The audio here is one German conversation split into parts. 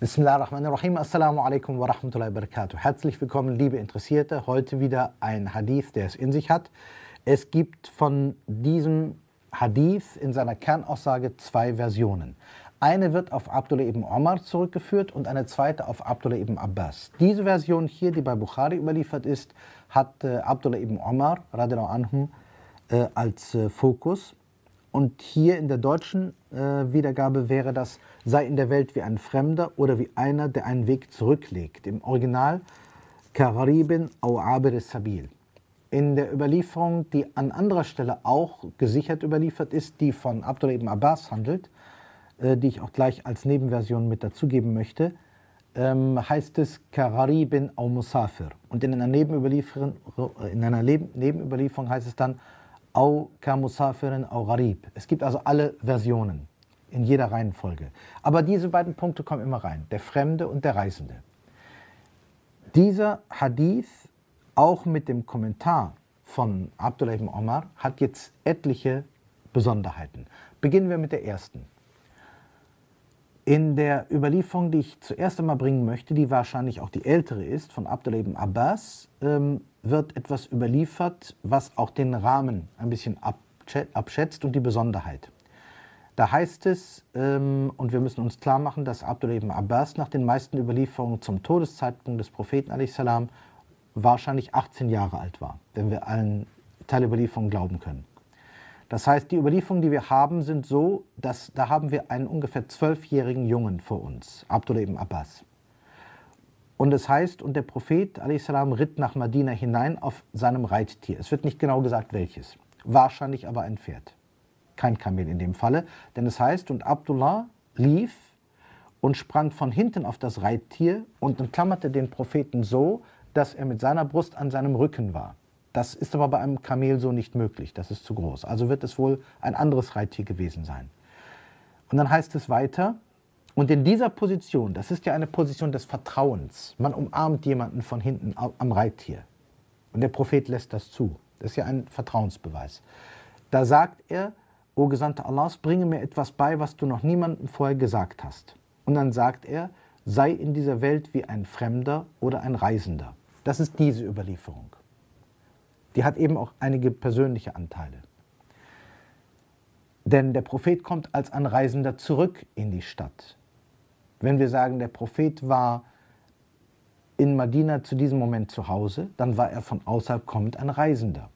Bismillahirrahmanirrahim. Assalamu alaikum wa rahmatullahi wa barakatuh. Herzlich willkommen, liebe Interessierte. Heute wieder ein Hadith, der es in sich hat. Es gibt von diesem Hadith in seiner Kernaussage zwei Versionen. Eine wird auf Abdullah ibn Omar zurückgeführt und eine zweite auf Abdullah ibn Abbas. Diese Version hier, die bei Bukhari überliefert ist, hat äh, Abdullah ibn Omar anhum, äh, als äh, Fokus. Und hier in der deutschen äh, Wiedergabe wäre das, sei in der Welt wie ein Fremder oder wie einer, der einen Weg zurücklegt. Im Original, Karibin au Abir Sabil. In der Überlieferung, die an anderer Stelle auch gesichert überliefert ist, die von Abdullah ibn Abbas handelt, äh, die ich auch gleich als Nebenversion mit dazugeben möchte, ähm, heißt es Kararibin au Musafir. Und in einer, Nebenüberlieferung, in einer Nebenüberlieferung heißt es dann au Kamusafirin au Gharib. Es gibt also alle Versionen in jeder Reihenfolge. Aber diese beiden Punkte kommen immer rein, der Fremde und der Reisende. Dieser Hadith, auch mit dem Kommentar von Abdullah ibn Omar, hat jetzt etliche Besonderheiten. Beginnen wir mit der ersten. In der Überlieferung, die ich zuerst einmal bringen möchte, die wahrscheinlich auch die ältere ist, von Abdullah ibn Abbas, ähm, wird etwas überliefert, was auch den Rahmen ein bisschen abschätzt und die Besonderheit. Da heißt es, ähm, und wir müssen uns klar machen, dass Abdullah ibn Abbas nach den meisten Überlieferungen zum Todeszeitpunkt des Propheten salam wahrscheinlich 18 Jahre alt war, wenn wir allen Teilüberlieferungen glauben können. Das heißt, die Überlieferungen, die wir haben, sind so, dass da haben wir einen ungefähr zwölfjährigen Jungen vor uns, Abdullah ibn Abbas. Und es heißt, und der Prophet salam ritt nach Medina hinein auf seinem Reittier. Es wird nicht genau gesagt, welches. Wahrscheinlich aber ein Pferd. Kein Kamel in dem Falle. Denn es heißt, und Abdullah lief und sprang von hinten auf das Reittier und umklammerte den Propheten so, dass er mit seiner Brust an seinem Rücken war. Das ist aber bei einem Kamel so nicht möglich, das ist zu groß. Also wird es wohl ein anderes Reittier gewesen sein. Und dann heißt es weiter, und in dieser Position, das ist ja eine Position des Vertrauens, man umarmt jemanden von hinten am Reittier. Und der Prophet lässt das zu. Das ist ja ein Vertrauensbeweis. Da sagt er, O Gesandter Allahs, bringe mir etwas bei, was du noch niemandem vorher gesagt hast. Und dann sagt er, sei in dieser Welt wie ein Fremder oder ein Reisender. Das ist diese Überlieferung die hat eben auch einige persönliche Anteile. Denn der Prophet kommt als ein Reisender zurück in die Stadt. Wenn wir sagen, der Prophet war in Medina zu diesem Moment zu Hause, dann war er von außerhalb kommend ein Reisender.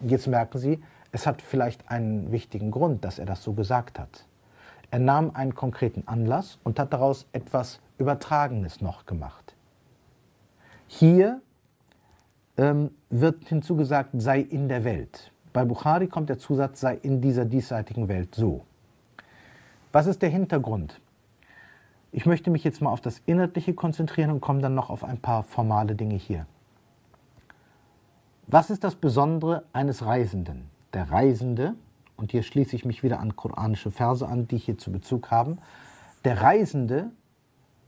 Und jetzt merken Sie, es hat vielleicht einen wichtigen Grund, dass er das so gesagt hat. Er nahm einen konkreten Anlass und hat daraus etwas Übertragenes noch gemacht. Hier ähm, wird hinzugesagt, sei in der Welt. Bei Bukhari kommt der Zusatz, sei in dieser diesseitigen Welt so. Was ist der Hintergrund? Ich möchte mich jetzt mal auf das Inhaltliche konzentrieren und komme dann noch auf ein paar formale Dinge hier. Was ist das Besondere eines Reisenden? Der Reisende, und hier schließe ich mich wieder an koranische Verse an, die hier zu Bezug haben, der Reisende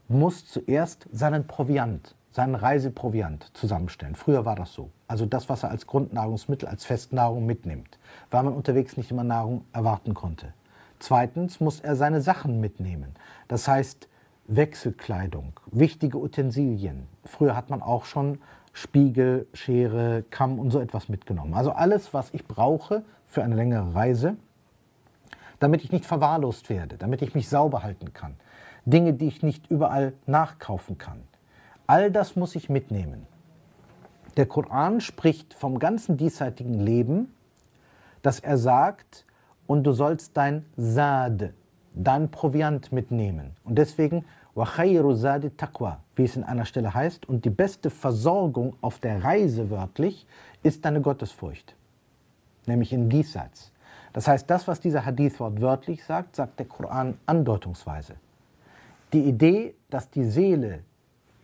muss zuerst seinen Proviant, seinen Reiseproviant zusammenstellen. Früher war das so. Also das, was er als Grundnahrungsmittel, als Festnahrung mitnimmt, weil man unterwegs nicht immer Nahrung erwarten konnte. Zweitens muss er seine Sachen mitnehmen. Das heißt Wechselkleidung, wichtige Utensilien. Früher hat man auch schon Spiegel, Schere, Kamm und so etwas mitgenommen. Also alles, was ich brauche für eine längere Reise, damit ich nicht verwahrlost werde, damit ich mich sauber halten kann. Dinge, die ich nicht überall nachkaufen kann. All das muss ich mitnehmen. Der Koran spricht vom ganzen diesseitigen Leben, dass er sagt, und du sollst dein Saad, dein Proviant mitnehmen. Und deswegen, taqwa, wie es in einer Stelle heißt, und die beste Versorgung auf der Reise wörtlich ist deine Gottesfurcht, nämlich in Diesseits. Das heißt, das, was dieser Hadith wörtlich sagt, sagt der Koran andeutungsweise. Die Idee, dass die Seele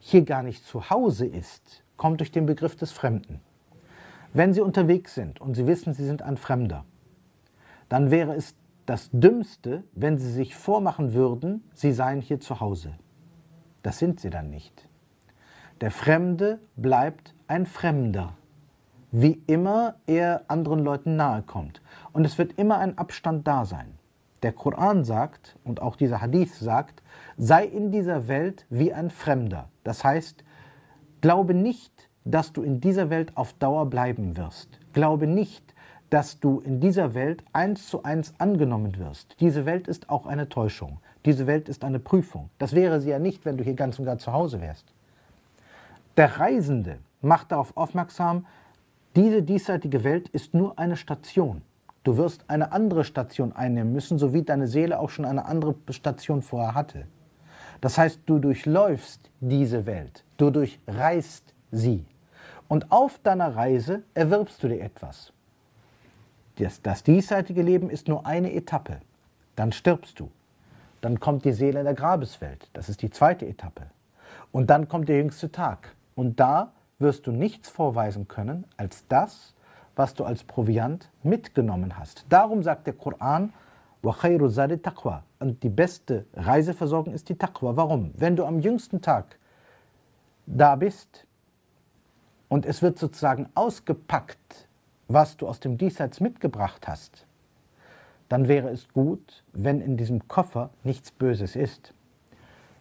hier gar nicht zu Hause ist, kommt durch den Begriff des Fremden. Wenn Sie unterwegs sind und Sie wissen, Sie sind ein Fremder, dann wäre es das Dümmste, wenn Sie sich vormachen würden, Sie seien hier zu Hause. Das sind Sie dann nicht. Der Fremde bleibt ein Fremder, wie immer er anderen Leuten nahe kommt. Und es wird immer ein Abstand da sein. Der Koran sagt, und auch dieser Hadith sagt, sei in dieser Welt wie ein Fremder. Das heißt, glaube nicht, dass du in dieser Welt auf Dauer bleiben wirst. Glaube nicht, dass du in dieser Welt eins zu eins angenommen wirst. Diese Welt ist auch eine Täuschung. Diese Welt ist eine Prüfung. Das wäre sie ja nicht, wenn du hier ganz und gar zu Hause wärst. Der Reisende macht darauf aufmerksam, diese diesseitige Welt ist nur eine Station. Du wirst eine andere Station einnehmen müssen, so wie deine Seele auch schon eine andere Station vorher hatte. Das heißt, du durchläufst diese Welt, du durchreist sie. Und auf deiner Reise erwirbst du dir etwas. Das, das diesseitige Leben ist nur eine Etappe. Dann stirbst du. Dann kommt die Seele in der Grabeswelt. Das ist die zweite Etappe. Und dann kommt der jüngste Tag. Und da wirst du nichts vorweisen können als das, was du als Proviant mitgenommen hast. Darum sagt der Koran, Und die beste Reiseversorgung ist die Taqwa. Warum? Wenn du am jüngsten Tag da bist und es wird sozusagen ausgepackt, was du aus dem Diesseits mitgebracht hast, dann wäre es gut, wenn in diesem Koffer nichts Böses ist.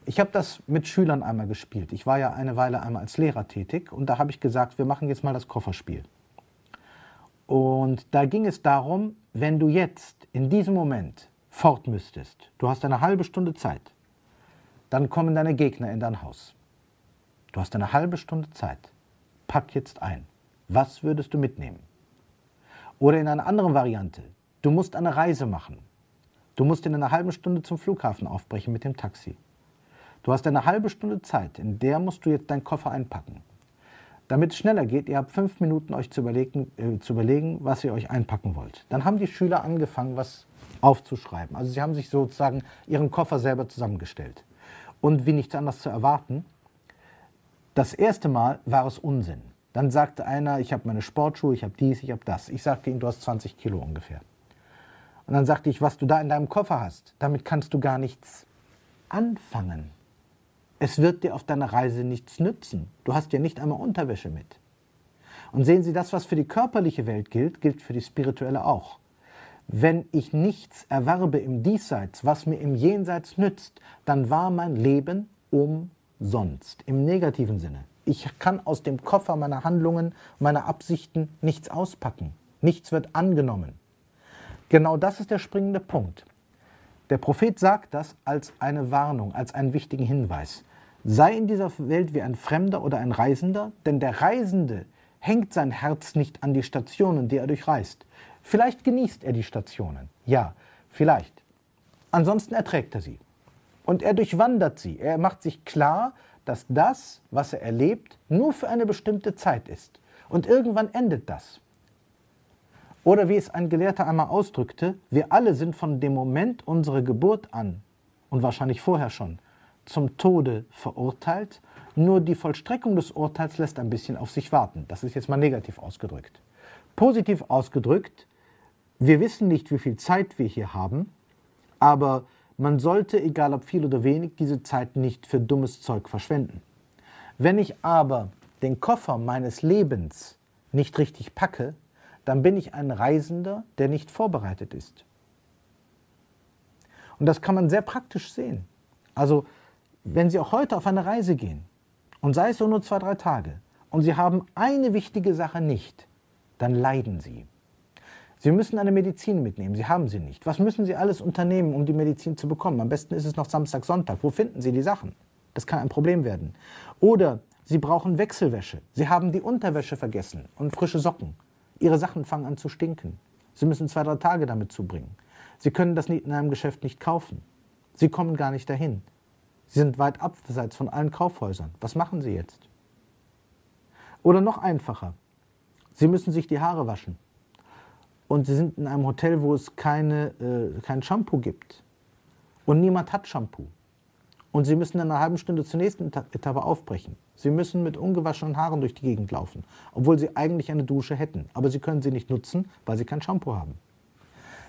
Ich habe das mit Schülern einmal gespielt. Ich war ja eine Weile einmal als Lehrer tätig und da habe ich gesagt, wir machen jetzt mal das Kofferspiel. Und da ging es darum, wenn du jetzt in diesem Moment fort müsstest, du hast eine halbe Stunde Zeit, dann kommen deine Gegner in dein Haus. Du hast eine halbe Stunde Zeit. Pack jetzt ein. Was würdest du mitnehmen? Oder in einer anderen Variante, du musst eine Reise machen. Du musst in einer halben Stunde zum Flughafen aufbrechen mit dem Taxi. Du hast eine halbe Stunde Zeit, in der musst du jetzt deinen Koffer einpacken. Damit es schneller geht, ihr habt fünf Minuten euch zu überlegen, äh, zu überlegen, was ihr euch einpacken wollt. Dann haben die Schüler angefangen, was aufzuschreiben. Also sie haben sich sozusagen ihren Koffer selber zusammengestellt. Und wie nichts anderes zu erwarten, das erste Mal war es Unsinn. Dann sagte einer, ich habe meine Sportschuhe, ich habe dies, ich habe das. Ich sagte ihm, du hast 20 Kilo ungefähr. Und dann sagte ich, was du da in deinem Koffer hast, damit kannst du gar nichts anfangen. Es wird dir auf deiner Reise nichts nützen. Du hast ja nicht einmal Unterwäsche mit. Und sehen Sie, das, was für die körperliche Welt gilt, gilt für die spirituelle auch. Wenn ich nichts erwerbe im Diesseits, was mir im Jenseits nützt, dann war mein Leben umsonst, im negativen Sinne. Ich kann aus dem Koffer meiner Handlungen, meiner Absichten nichts auspacken. Nichts wird angenommen. Genau das ist der springende Punkt. Der Prophet sagt das als eine Warnung, als einen wichtigen Hinweis. Sei in dieser Welt wie ein Fremder oder ein Reisender, denn der Reisende hängt sein Herz nicht an die Stationen, die er durchreist. Vielleicht genießt er die Stationen, ja, vielleicht. Ansonsten erträgt er sie. Und er durchwandert sie. Er macht sich klar, dass das, was er erlebt, nur für eine bestimmte Zeit ist. Und irgendwann endet das. Oder wie es ein Gelehrter einmal ausdrückte, wir alle sind von dem Moment unserer Geburt an und wahrscheinlich vorher schon zum Tode verurteilt, nur die Vollstreckung des Urteils lässt ein bisschen auf sich warten. Das ist jetzt mal negativ ausgedrückt. Positiv ausgedrückt, wir wissen nicht, wie viel Zeit wir hier haben, aber man sollte, egal ob viel oder wenig, diese Zeit nicht für dummes Zeug verschwenden. Wenn ich aber den Koffer meines Lebens nicht richtig packe, dann bin ich ein Reisender, der nicht vorbereitet ist. Und das kann man sehr praktisch sehen. Also, wenn Sie auch heute auf eine Reise gehen, und sei es so nur zwei, drei Tage, und Sie haben eine wichtige Sache nicht, dann leiden Sie. Sie müssen eine Medizin mitnehmen, Sie haben sie nicht. Was müssen Sie alles unternehmen, um die Medizin zu bekommen? Am besten ist es noch Samstag, Sonntag. Wo finden Sie die Sachen? Das kann ein Problem werden. Oder Sie brauchen Wechselwäsche. Sie haben die Unterwäsche vergessen und frische Socken. Ihre Sachen fangen an zu stinken. Sie müssen zwei, drei Tage damit zubringen. Sie können das in einem Geschäft nicht kaufen. Sie kommen gar nicht dahin. Sie sind weit abseits von allen Kaufhäusern. Was machen Sie jetzt? Oder noch einfacher. Sie müssen sich die Haare waschen. Und Sie sind in einem Hotel, wo es keine, äh, kein Shampoo gibt. Und niemand hat Shampoo. Und Sie müssen in einer halben Stunde zur nächsten Etappe aufbrechen. Sie müssen mit ungewaschenen Haaren durch die Gegend laufen, obwohl Sie eigentlich eine Dusche hätten. Aber Sie können sie nicht nutzen, weil Sie kein Shampoo haben.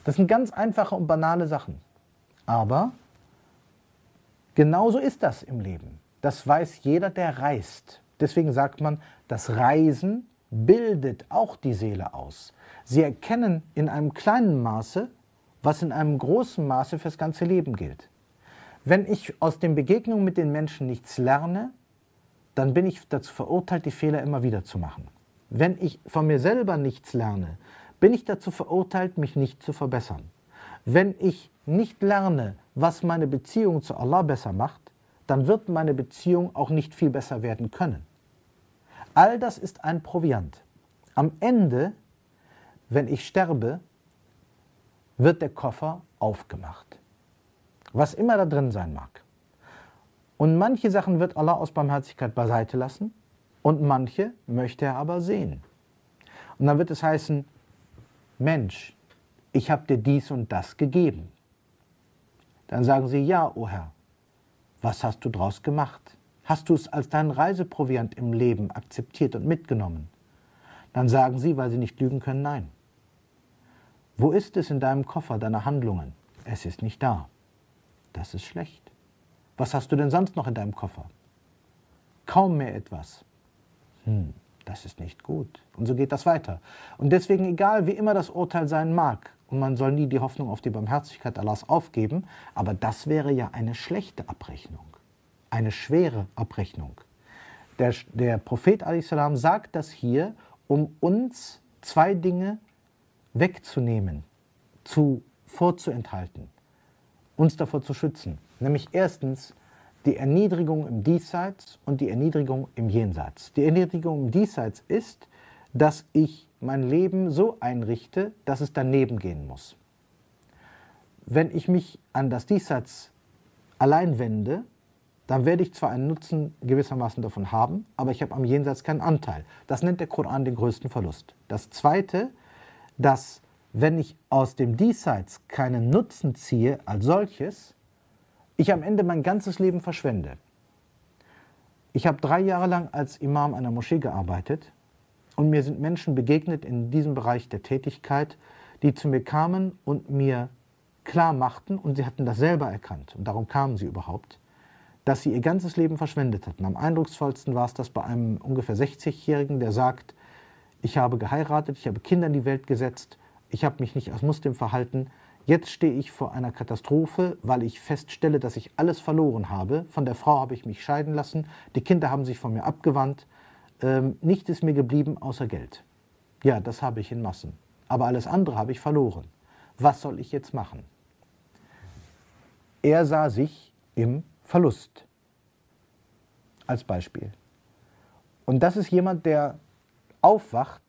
Das sind ganz einfache und banale Sachen. Aber genauso ist das im Leben. Das weiß jeder, der reist. Deswegen sagt man, das Reisen bildet auch die Seele aus. Sie erkennen in einem kleinen Maße, was in einem großen Maße fürs ganze Leben gilt. Wenn ich aus den Begegnungen mit den Menschen nichts lerne, dann bin ich dazu verurteilt, die Fehler immer wieder zu machen. Wenn ich von mir selber nichts lerne, bin ich dazu verurteilt, mich nicht zu verbessern. Wenn ich nicht lerne, was meine Beziehung zu Allah besser macht, dann wird meine Beziehung auch nicht viel besser werden können. All das ist ein Proviant. Am Ende, wenn ich sterbe, wird der Koffer aufgemacht. Was immer da drin sein mag. Und manche Sachen wird Allah aus Barmherzigkeit beiseite lassen und manche möchte er aber sehen. Und dann wird es heißen, Mensch, ich habe dir dies und das gegeben. Dann sagen sie, ja, o oh Herr, was hast du daraus gemacht? Hast du es als deinen Reiseproviant im Leben akzeptiert und mitgenommen? Dann sagen sie, weil sie nicht lügen können, nein. Wo ist es in deinem Koffer deiner Handlungen? Es ist nicht da. Das ist schlecht. Was hast du denn sonst noch in deinem Koffer? Kaum mehr etwas. Hm, das ist nicht gut. Und so geht das weiter. Und deswegen, egal wie immer das Urteil sein mag, und man soll nie die Hoffnung auf die Barmherzigkeit Allahs aufgeben, aber das wäre ja eine schlechte Abrechnung, eine schwere Abrechnung. Der, der Prophet salam sagt das hier, um uns zwei Dinge wegzunehmen, zu, vorzuenthalten, uns davor zu schützen. Nämlich erstens die Erniedrigung im Diesseits und die Erniedrigung im Jenseits. Die Erniedrigung im Diesseits ist, dass ich mein Leben so einrichte, dass es daneben gehen muss. Wenn ich mich an das Diesseits allein wende, dann werde ich zwar einen Nutzen gewissermaßen davon haben, aber ich habe am Jenseits keinen Anteil. Das nennt der Koran den größten Verlust. Das Zweite, dass wenn ich aus dem Diesseits keinen Nutzen ziehe als solches, ich am Ende mein ganzes Leben verschwende. Ich habe drei Jahre lang als Imam einer Moschee gearbeitet und mir sind Menschen begegnet in diesem Bereich der Tätigkeit, die zu mir kamen und mir klar machten, und sie hatten das selber erkannt, und darum kamen sie überhaupt, dass sie ihr ganzes Leben verschwendet hatten. Am eindrucksvollsten war es das bei einem ungefähr 60-Jährigen, der sagt, ich habe geheiratet, ich habe Kinder in die Welt gesetzt, ich habe mich nicht als Muslim verhalten, jetzt stehe ich vor einer Katastrophe, weil ich feststelle, dass ich alles verloren habe. Von der Frau habe ich mich scheiden lassen, die Kinder haben sich von mir abgewandt, ähm, nicht ist mir geblieben außer Geld. Ja, das habe ich in Massen. Aber alles andere habe ich verloren. Was soll ich jetzt machen? Er sah sich im Verlust. Als Beispiel. Und das ist jemand, der aufwacht,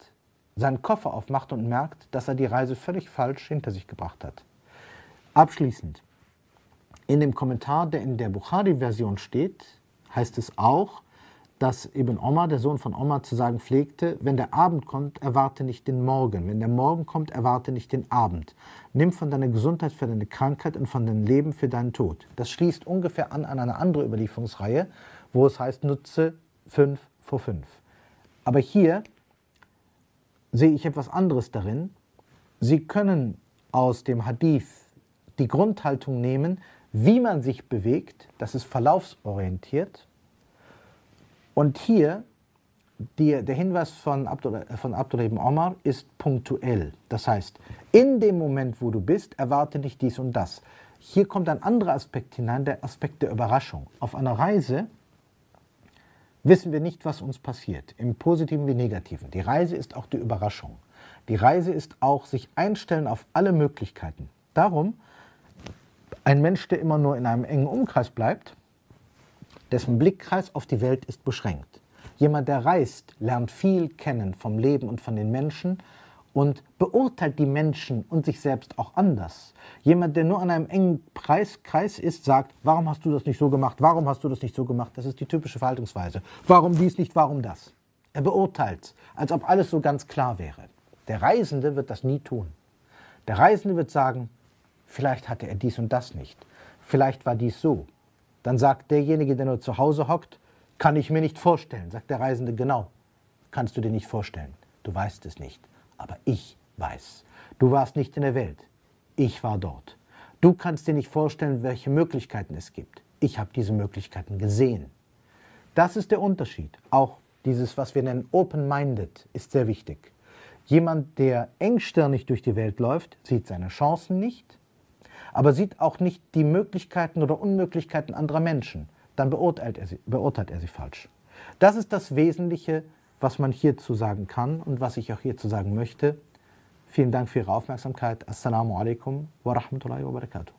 seinen Koffer aufmacht und merkt, dass er die Reise völlig falsch hinter sich gebracht hat. Abschließend. In dem Kommentar, der in der Bukhari-Version steht, heißt es auch, dass Ibn Omar, der Sohn von Omar, zu sagen pflegte, wenn der Abend kommt, erwarte nicht den Morgen. Wenn der Morgen kommt, erwarte nicht den Abend. Nimm von deiner Gesundheit für deine Krankheit und von deinem Leben für deinen Tod. Das schließt ungefähr an an eine andere Überlieferungsreihe, wo es heißt, nutze fünf vor fünf. Aber hier sehe ich etwas anderes darin. Sie können aus dem Hadith die Grundhaltung nehmen, wie man sich bewegt, das ist verlaufsorientiert, und hier, die, der Hinweis von Abdullah, von Abdullah ibn Omar ist punktuell. Das heißt, in dem Moment, wo du bist, erwarte nicht dies und das. Hier kommt ein anderer Aspekt hinein, der Aspekt der Überraschung. Auf einer Reise wissen wir nicht, was uns passiert, im positiven wie negativen. Die Reise ist auch die Überraschung. Die Reise ist auch sich einstellen auf alle Möglichkeiten. Darum, ein Mensch, der immer nur in einem engen Umkreis bleibt, dessen Blickkreis auf die Welt ist beschränkt. Jemand, der reist, lernt viel kennen vom Leben und von den Menschen und beurteilt die Menschen und sich selbst auch anders. Jemand, der nur an einem engen Preis, Kreis ist, sagt, warum hast du das nicht so gemacht, warum hast du das nicht so gemacht, das ist die typische Verhaltensweise. Warum dies nicht, warum das? Er beurteilt, als ob alles so ganz klar wäre. Der Reisende wird das nie tun. Der Reisende wird sagen, vielleicht hatte er dies und das nicht, vielleicht war dies so, dann sagt derjenige, der nur zu Hause hockt, kann ich mir nicht vorstellen. Sagt der Reisende, genau, kannst du dir nicht vorstellen. Du weißt es nicht, aber ich weiß. Du warst nicht in der Welt, ich war dort. Du kannst dir nicht vorstellen, welche Möglichkeiten es gibt. Ich habe diese Möglichkeiten gesehen. Das ist der Unterschied. Auch dieses, was wir nennen open-minded, ist sehr wichtig. Jemand, der engstirnig durch die Welt läuft, sieht seine Chancen nicht, aber sieht auch nicht die Möglichkeiten oder Unmöglichkeiten anderer Menschen. Dann beurteilt er sie, beurteilt er sie falsch. Das ist das Wesentliche, was man hierzu sagen kann und was ich auch hierzu sagen möchte. Vielen Dank für Ihre Aufmerksamkeit. Assalamu alaikum wa rahmatullahi wa barakatuh.